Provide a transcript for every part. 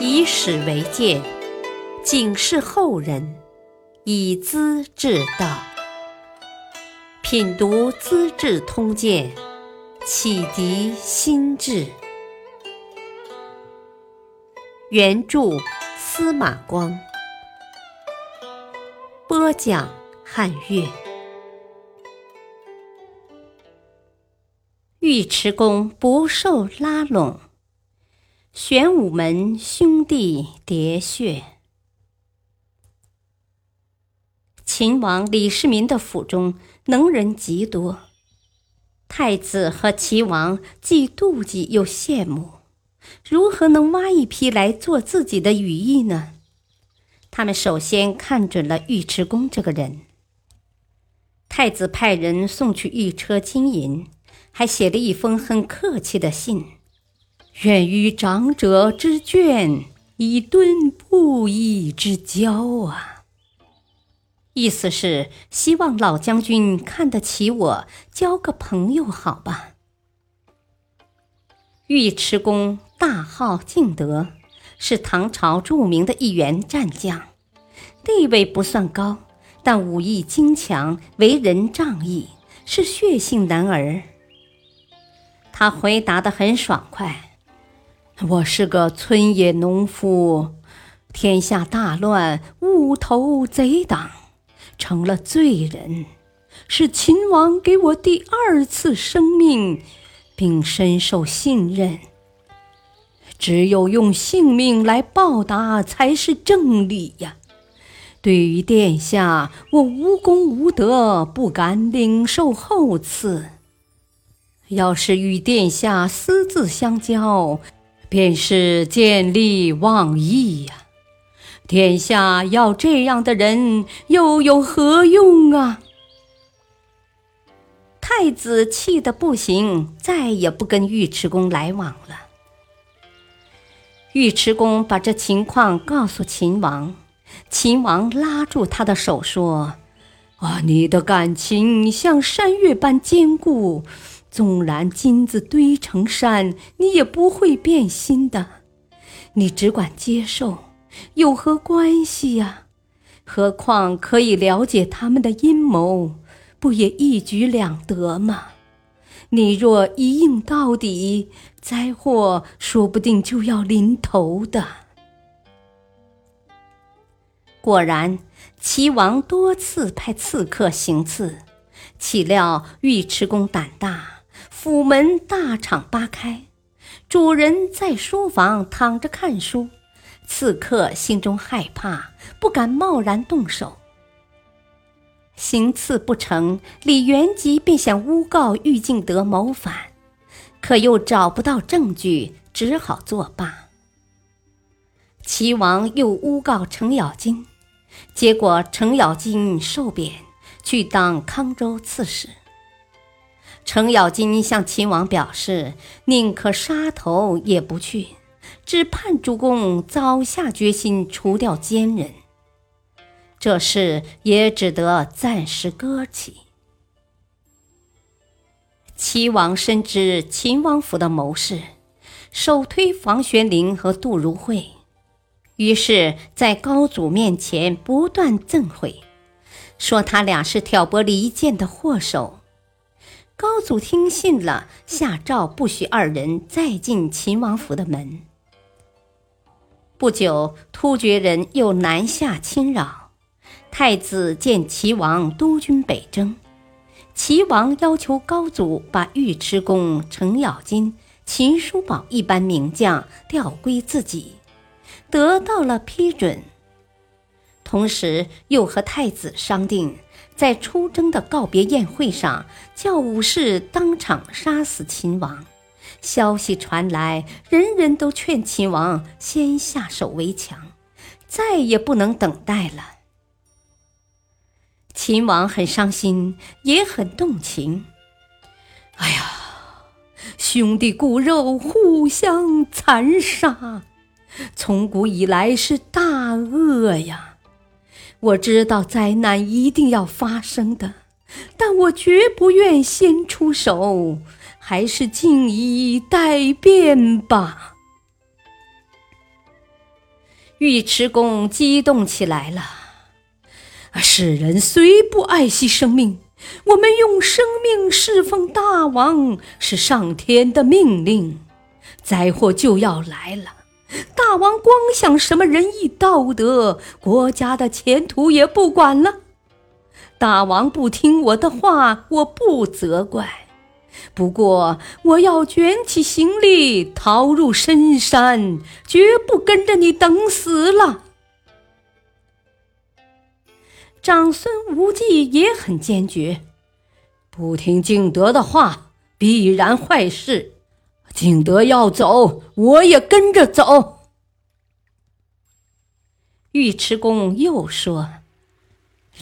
以史为鉴，警示后人，以资治道。品读《资治通鉴》，启迪心智。原著司马光，播讲汉乐。尉迟恭不受拉拢，玄武门兄弟喋血。秦王李世民的府中能人极多，太子和齐王既妒忌又羡慕，如何能挖一批来做自己的羽翼呢？他们首先看准了尉迟恭这个人。太子派人送去一车金银。还写了一封很客气的信，愿与长者之眷，以敦布衣之交啊。意思是希望老将军看得起我，交个朋友好吧。尉迟恭大号敬德，是唐朝著名的一员战将，地位不算高，但武艺精强，为人仗义，是血性男儿。他回答的很爽快：“我是个村野农夫，天下大乱，误投贼党，成了罪人。是秦王给我第二次生命，并深受信任。只有用性命来报答，才是正理呀。对于殿下，我无功无德，不敢领受厚赐。”要是与殿下私自相交，便是见利忘义呀！殿下要这样的人，又有何用啊？太子气得不行，再也不跟尉迟恭来往了。尉迟恭把这情况告诉秦王，秦王拉住他的手说：“啊，你的感情像山岳般坚固。”纵然金子堆成山，你也不会变心的。你只管接受，有何关系呀？何况可以了解他们的阴谋，不也一举两得吗？你若一硬到底，灾祸说不定就要临头的。果然，齐王多次派刺客行刺，岂料尉迟恭胆大。府门大敞八开，主人在书房躺着看书，刺客心中害怕，不敢贸然动手。行刺不成，李元吉便想诬告玉敬德谋反，可又找不到证据，只好作罢。齐王又诬告程咬金，结果程咬金受贬，去当康州刺史。程咬金向秦王表示，宁可杀头也不去，只盼主公早下决心除掉奸人。这事也只得暂时搁起。齐王深知秦王府的谋士，首推房玄龄和杜如晦，于是，在高祖面前不断赠毁，说他俩是挑拨离间的祸首。高祖听信了，下诏不许二人再进秦王府的门。不久，突厥人又南下侵扰，太子见齐王督军北征，齐王要求高祖把尉迟恭、程咬金、秦叔宝一般名将调归自己，得到了批准。同时，又和太子商定。在出征的告别宴会上，叫武士当场杀死秦王。消息传来，人人都劝秦王先下手为强，再也不能等待了。秦王很伤心，也很动情。哎呀，兄弟骨肉互相残杀，从古以来是大恶呀。我知道灾难一定要发生的，但我绝不愿先出手，还是静以待变吧。尉迟恭激动起来了。世人虽不爱惜生命，我们用生命侍奉大王是上天的命令。灾祸就要来了，大王光想什么仁义道德，国家的前途也不管了。大王不听我的话，我不责怪。不过，我要卷起行李逃入深山，绝不跟着你等死了。长孙无忌也很坚决，不听敬德的话，必然坏事。景德要走，我也跟着走。尉迟恭又说：“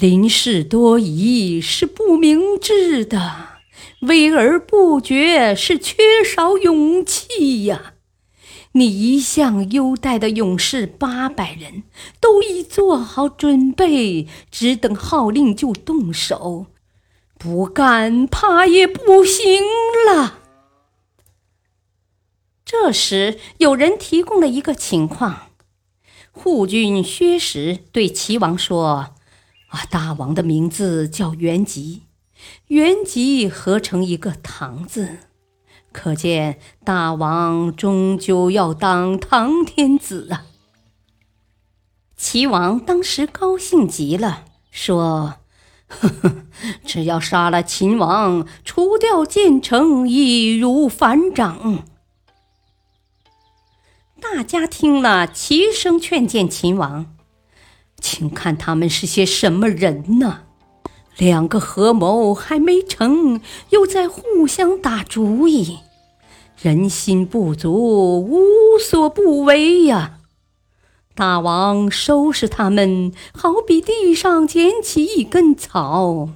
临事多疑是不明智的。”威而不决是缺少勇气呀！你一向优待的勇士八百人都已做好准备，只等号令就动手，不干怕也不行了。这时，有人提供了一个情况：护军薛石对齐王说：“啊，大王的名字叫元吉。”元吉合成一个唐字，可见大王终究要当唐天子啊！齐王当时高兴极了，说：“呵呵，只要杀了秦王，除掉建成，易如反掌。”大家听了，齐声劝谏秦王：“请看他们是些什么人呢？”两个合谋还没成，又在互相打主意，人心不足，无所不为呀！大王收拾他们，好比地上捡起一根草；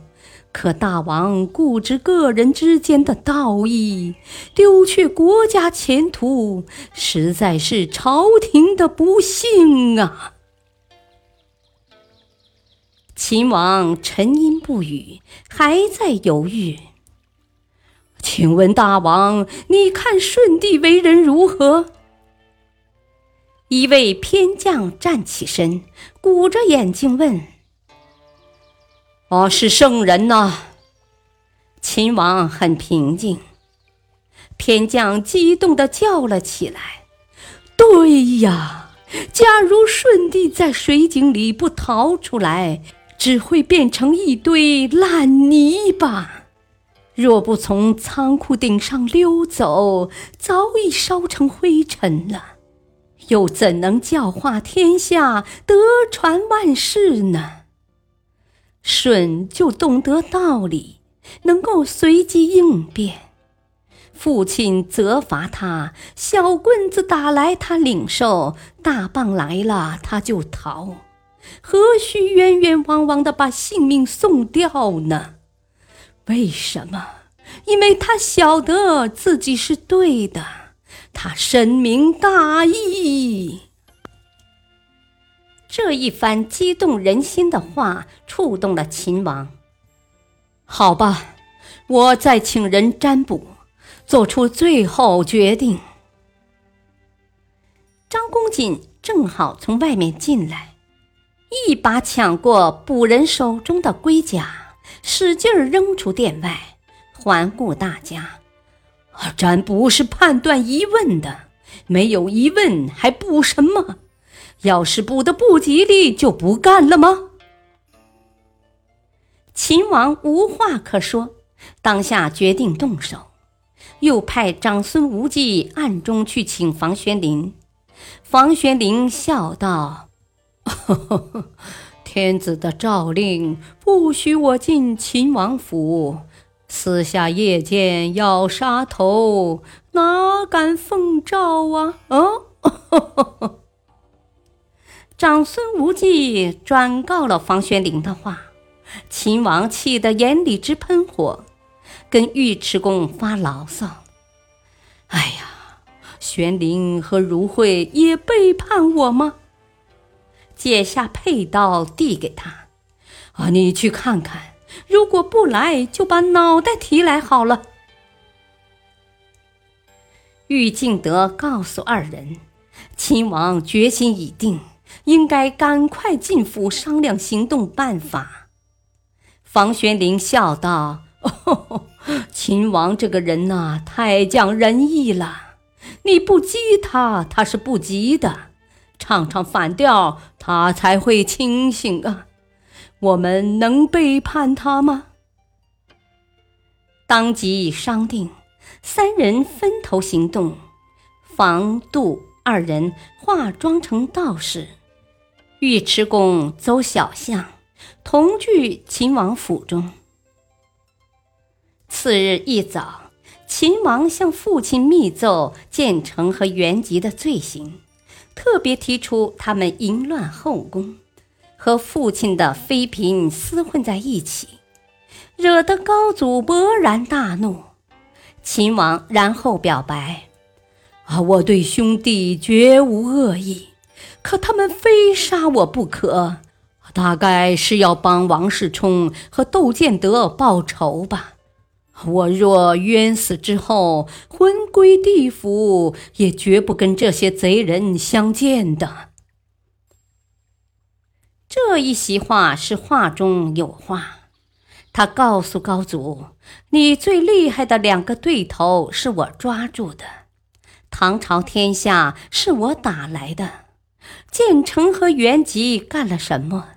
可大王固执个人之间的道义，丢却国家前途，实在是朝廷的不幸啊！秦王沉吟不语，还在犹豫。请问大王，你看舜帝为人如何？一位偏将站起身，鼓着眼睛问：“哦，是圣人呐。”秦王很平静。偏将激动地叫了起来：“对呀，假如舜帝在水井里不逃出来。”只会变成一堆烂泥巴，若不从仓库顶上溜走，早已烧成灰尘了。又怎能教化天下、德传万世呢？舜就懂得道理，能够随机应变。父亲责罚他，小棍子打来他领受，大棒来了他就逃。何须冤冤枉枉的把性命送掉呢？为什么？因为他晓得自己是对的，他深明大义。这一番激动人心的话触动了秦王。好吧，我再请人占卜，做出最后决定。张公瑾正好从外面进来。一把抢过卜人手中的龟甲，使劲儿扔出殿外，环顾大家。占卜是判断疑问的，没有疑问还卜什么？要是补的不吉利，就不干了吗？秦王无话可说，当下决定动手，又派长孙无忌暗中去请房玄龄。房玄龄笑道。天子的诏令不许我进秦王府，私下夜间要杀头，哪敢奉诏啊？哦，长孙无忌转告了房玄龄的话，秦王气得眼里直喷火，跟尉迟恭发牢骚：“哎呀，玄龄和如慧也背叛我吗？”解下佩刀递给他，啊，你去看看，如果不来，就把脑袋提来好了。玉敬德告诉二人，秦王决心已定，应该赶快进府商量行动办法。房玄龄笑道：“哦，秦王这个人呐，太讲仁义了。你不激他，他是不急的；唱唱反调，他才会清醒啊。我们能背叛他吗？”当即商定，三人分头行动。房杜二人化妆成道士，尉迟恭走小巷，同居秦王府中。次日一早，秦王向父亲密奏建成和元吉的罪行，特别提出他们淫乱后宫，和父亲的妃嫔厮混在一起。惹得高祖勃然大怒，秦王然后表白：“啊，我对兄弟绝无恶意，可他们非杀我不可，大概是要帮王世充和窦建德报仇吧。我若冤死之后魂归地府，也绝不跟这些贼人相见的。”这一席话是话中有话。他告诉高祖：“你最厉害的两个对头是我抓住的，唐朝天下是我打来的。建成和元吉干了什么？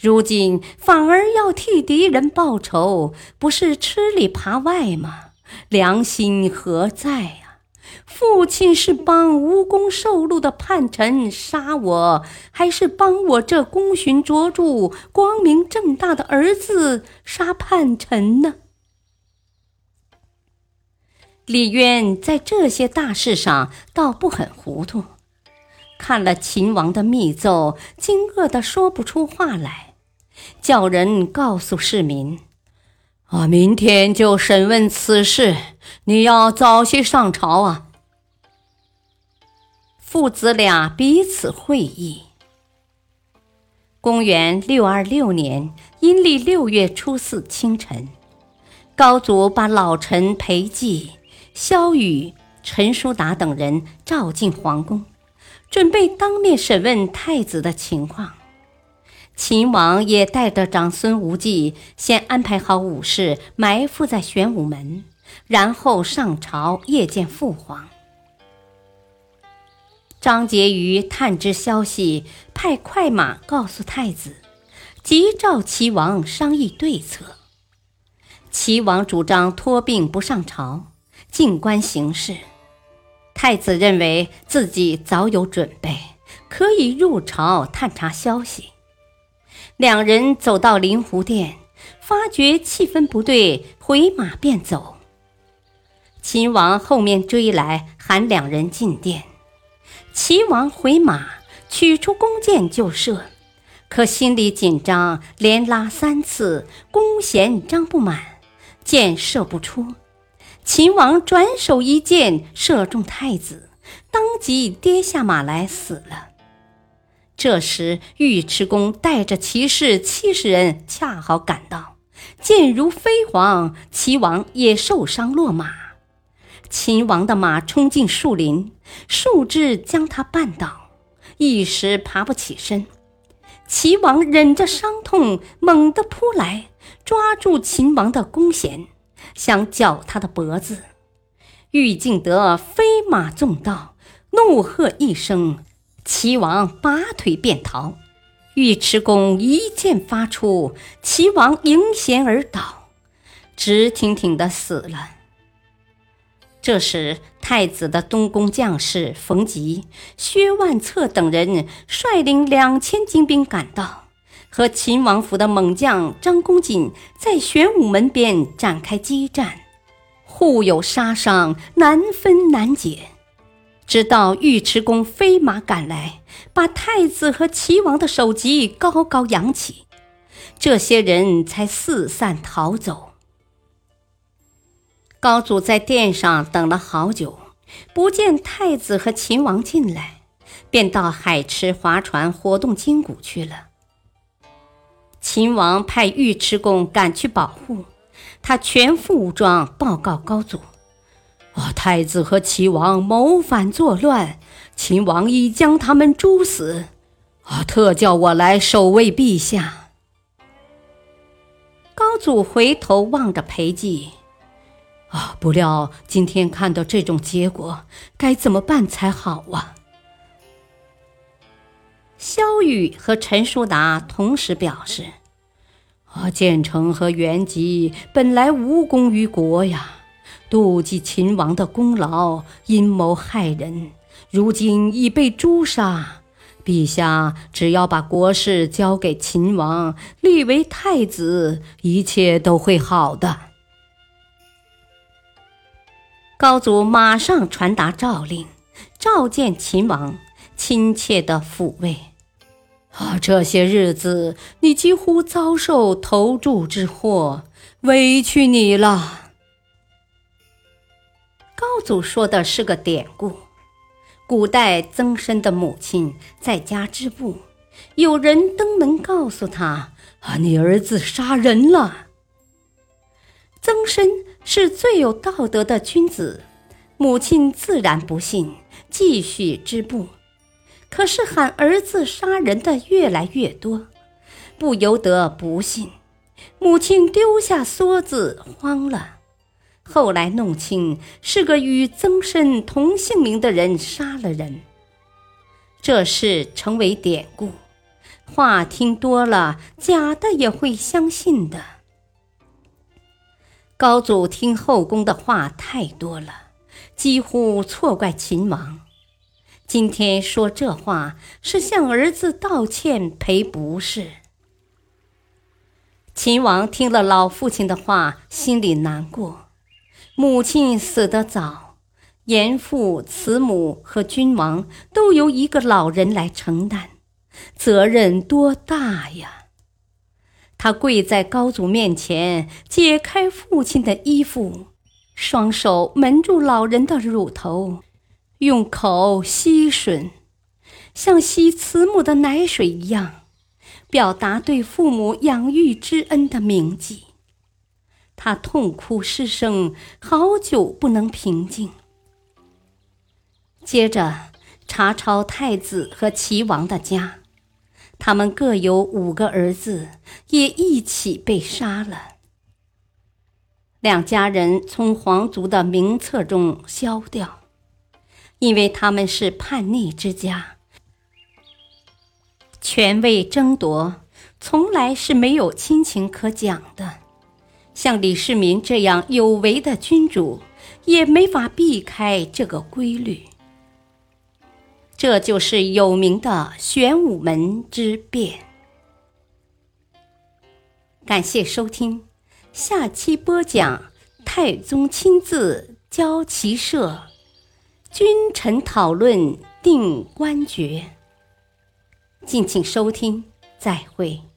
如今反而要替敌人报仇，不是吃里扒外吗？良心何在呀？”父亲是帮无功受禄的叛臣杀我，还是帮我这功勋卓著、光明正大的儿子杀叛臣呢？李渊在这些大事上倒不很糊涂，看了秦王的密奏，惊愕的说不出话来，叫人告诉市民：“啊，明天就审问此事，你要早些上朝啊。”父子俩彼此会意。公元六二六年阴历六月初四清晨，高祖把老臣裴寂、萧雨、陈叔达等人召进皇宫，准备当面审问太子的情况。秦王也带着长孙无忌，先安排好武士埋伏在玄武门，然后上朝谒见父皇。张婕妤探知消息，派快马告诉太子，急召齐王商议对策。齐王主张托病不上朝，静观形势。太子认为自己早有准备，可以入朝探查消息。两人走到灵湖殿，发觉气氛不对，回马便走。秦王后面追来，喊两人进殿。齐王回马，取出弓箭就射，可心里紧张，连拉三次，弓弦张不满，箭射不出。秦王转手一箭射中太子，当即跌下马来死了。这时尉迟恭带着骑士七十人恰好赶到，箭如飞蝗，齐王也受伤落马。秦王的马冲进树林，树枝将他绊倒，一时爬不起身。齐王忍着伤痛，猛地扑来，抓住秦王的弓弦，想绞他的脖子。玉敬德飞马纵道，怒喝一声，齐王拔腿便逃。尉迟恭一箭发出，齐王迎弦而倒，直挺挺的死了。这时，太子的东宫将士冯吉、薛万策等人率领两千精兵赶到，和秦王府的猛将张公瑾在玄武门边展开激战，互有杀伤，难分难解。直到尉迟恭飞马赶来，把太子和齐王的首级高高扬起，这些人才四散逃走。高祖在殿上等了好久，不见太子和秦王进来，便到海池划船活动筋骨去了。秦王派尉迟恭赶去保护，他全副武装报告高祖：“啊，太子和齐王谋反作乱，秦王已将他们诛死。啊，特叫我来守卫陛下。高祖回头望着裴寂，啊，不料今天看到这种结果，该怎么办才好啊？萧雨和陈叔达同时表示：“啊，建成和元吉本来无功于国呀，妒忌秦王的功劳，阴谋害人，如今已被诛杀。陛下只要把国事交给秦王，立为太子，一切都会好的。”高祖马上传达诏令，召见秦王，亲切的抚慰。啊，这些日子你几乎遭受投注之祸，委屈你了。高祖说的是个典故，古代曾参的母亲在家织布，有人登门告诉他：“啊，你儿子杀人了。”曾参是最有道德的君子，母亲自然不信，继续织布。可是喊儿子杀人的越来越多，不由得不信。母亲丢下梭子，慌了。后来弄清是个与曾参同姓名的人杀了人。这事成为典故，话听多了，假的也会相信的。高祖听后宫的话太多了，几乎错怪秦王。今天说这话是向儿子道歉赔不是。秦王听了老父亲的话，心里难过。母亲死得早，严父、慈母和君王都由一个老人来承担，责任多大呀！他跪在高祖面前，解开父亲的衣服，双手蒙住老人的乳头。用口吸吮，像吸慈母的奶水一样，表达对父母养育之恩的铭记。他痛哭失声，好久不能平静。接着查抄太子和齐王的家，他们各有五个儿子，也一起被杀了。两家人从皇族的名册中消掉。因为他们是叛逆之家，权位争夺从来是没有亲情可讲的。像李世民这样有为的君主，也没法避开这个规律。这就是有名的玄武门之变。感谢收听，下期播讲太宗亲自教骑射。君臣讨论定官爵，敬请收听，再会。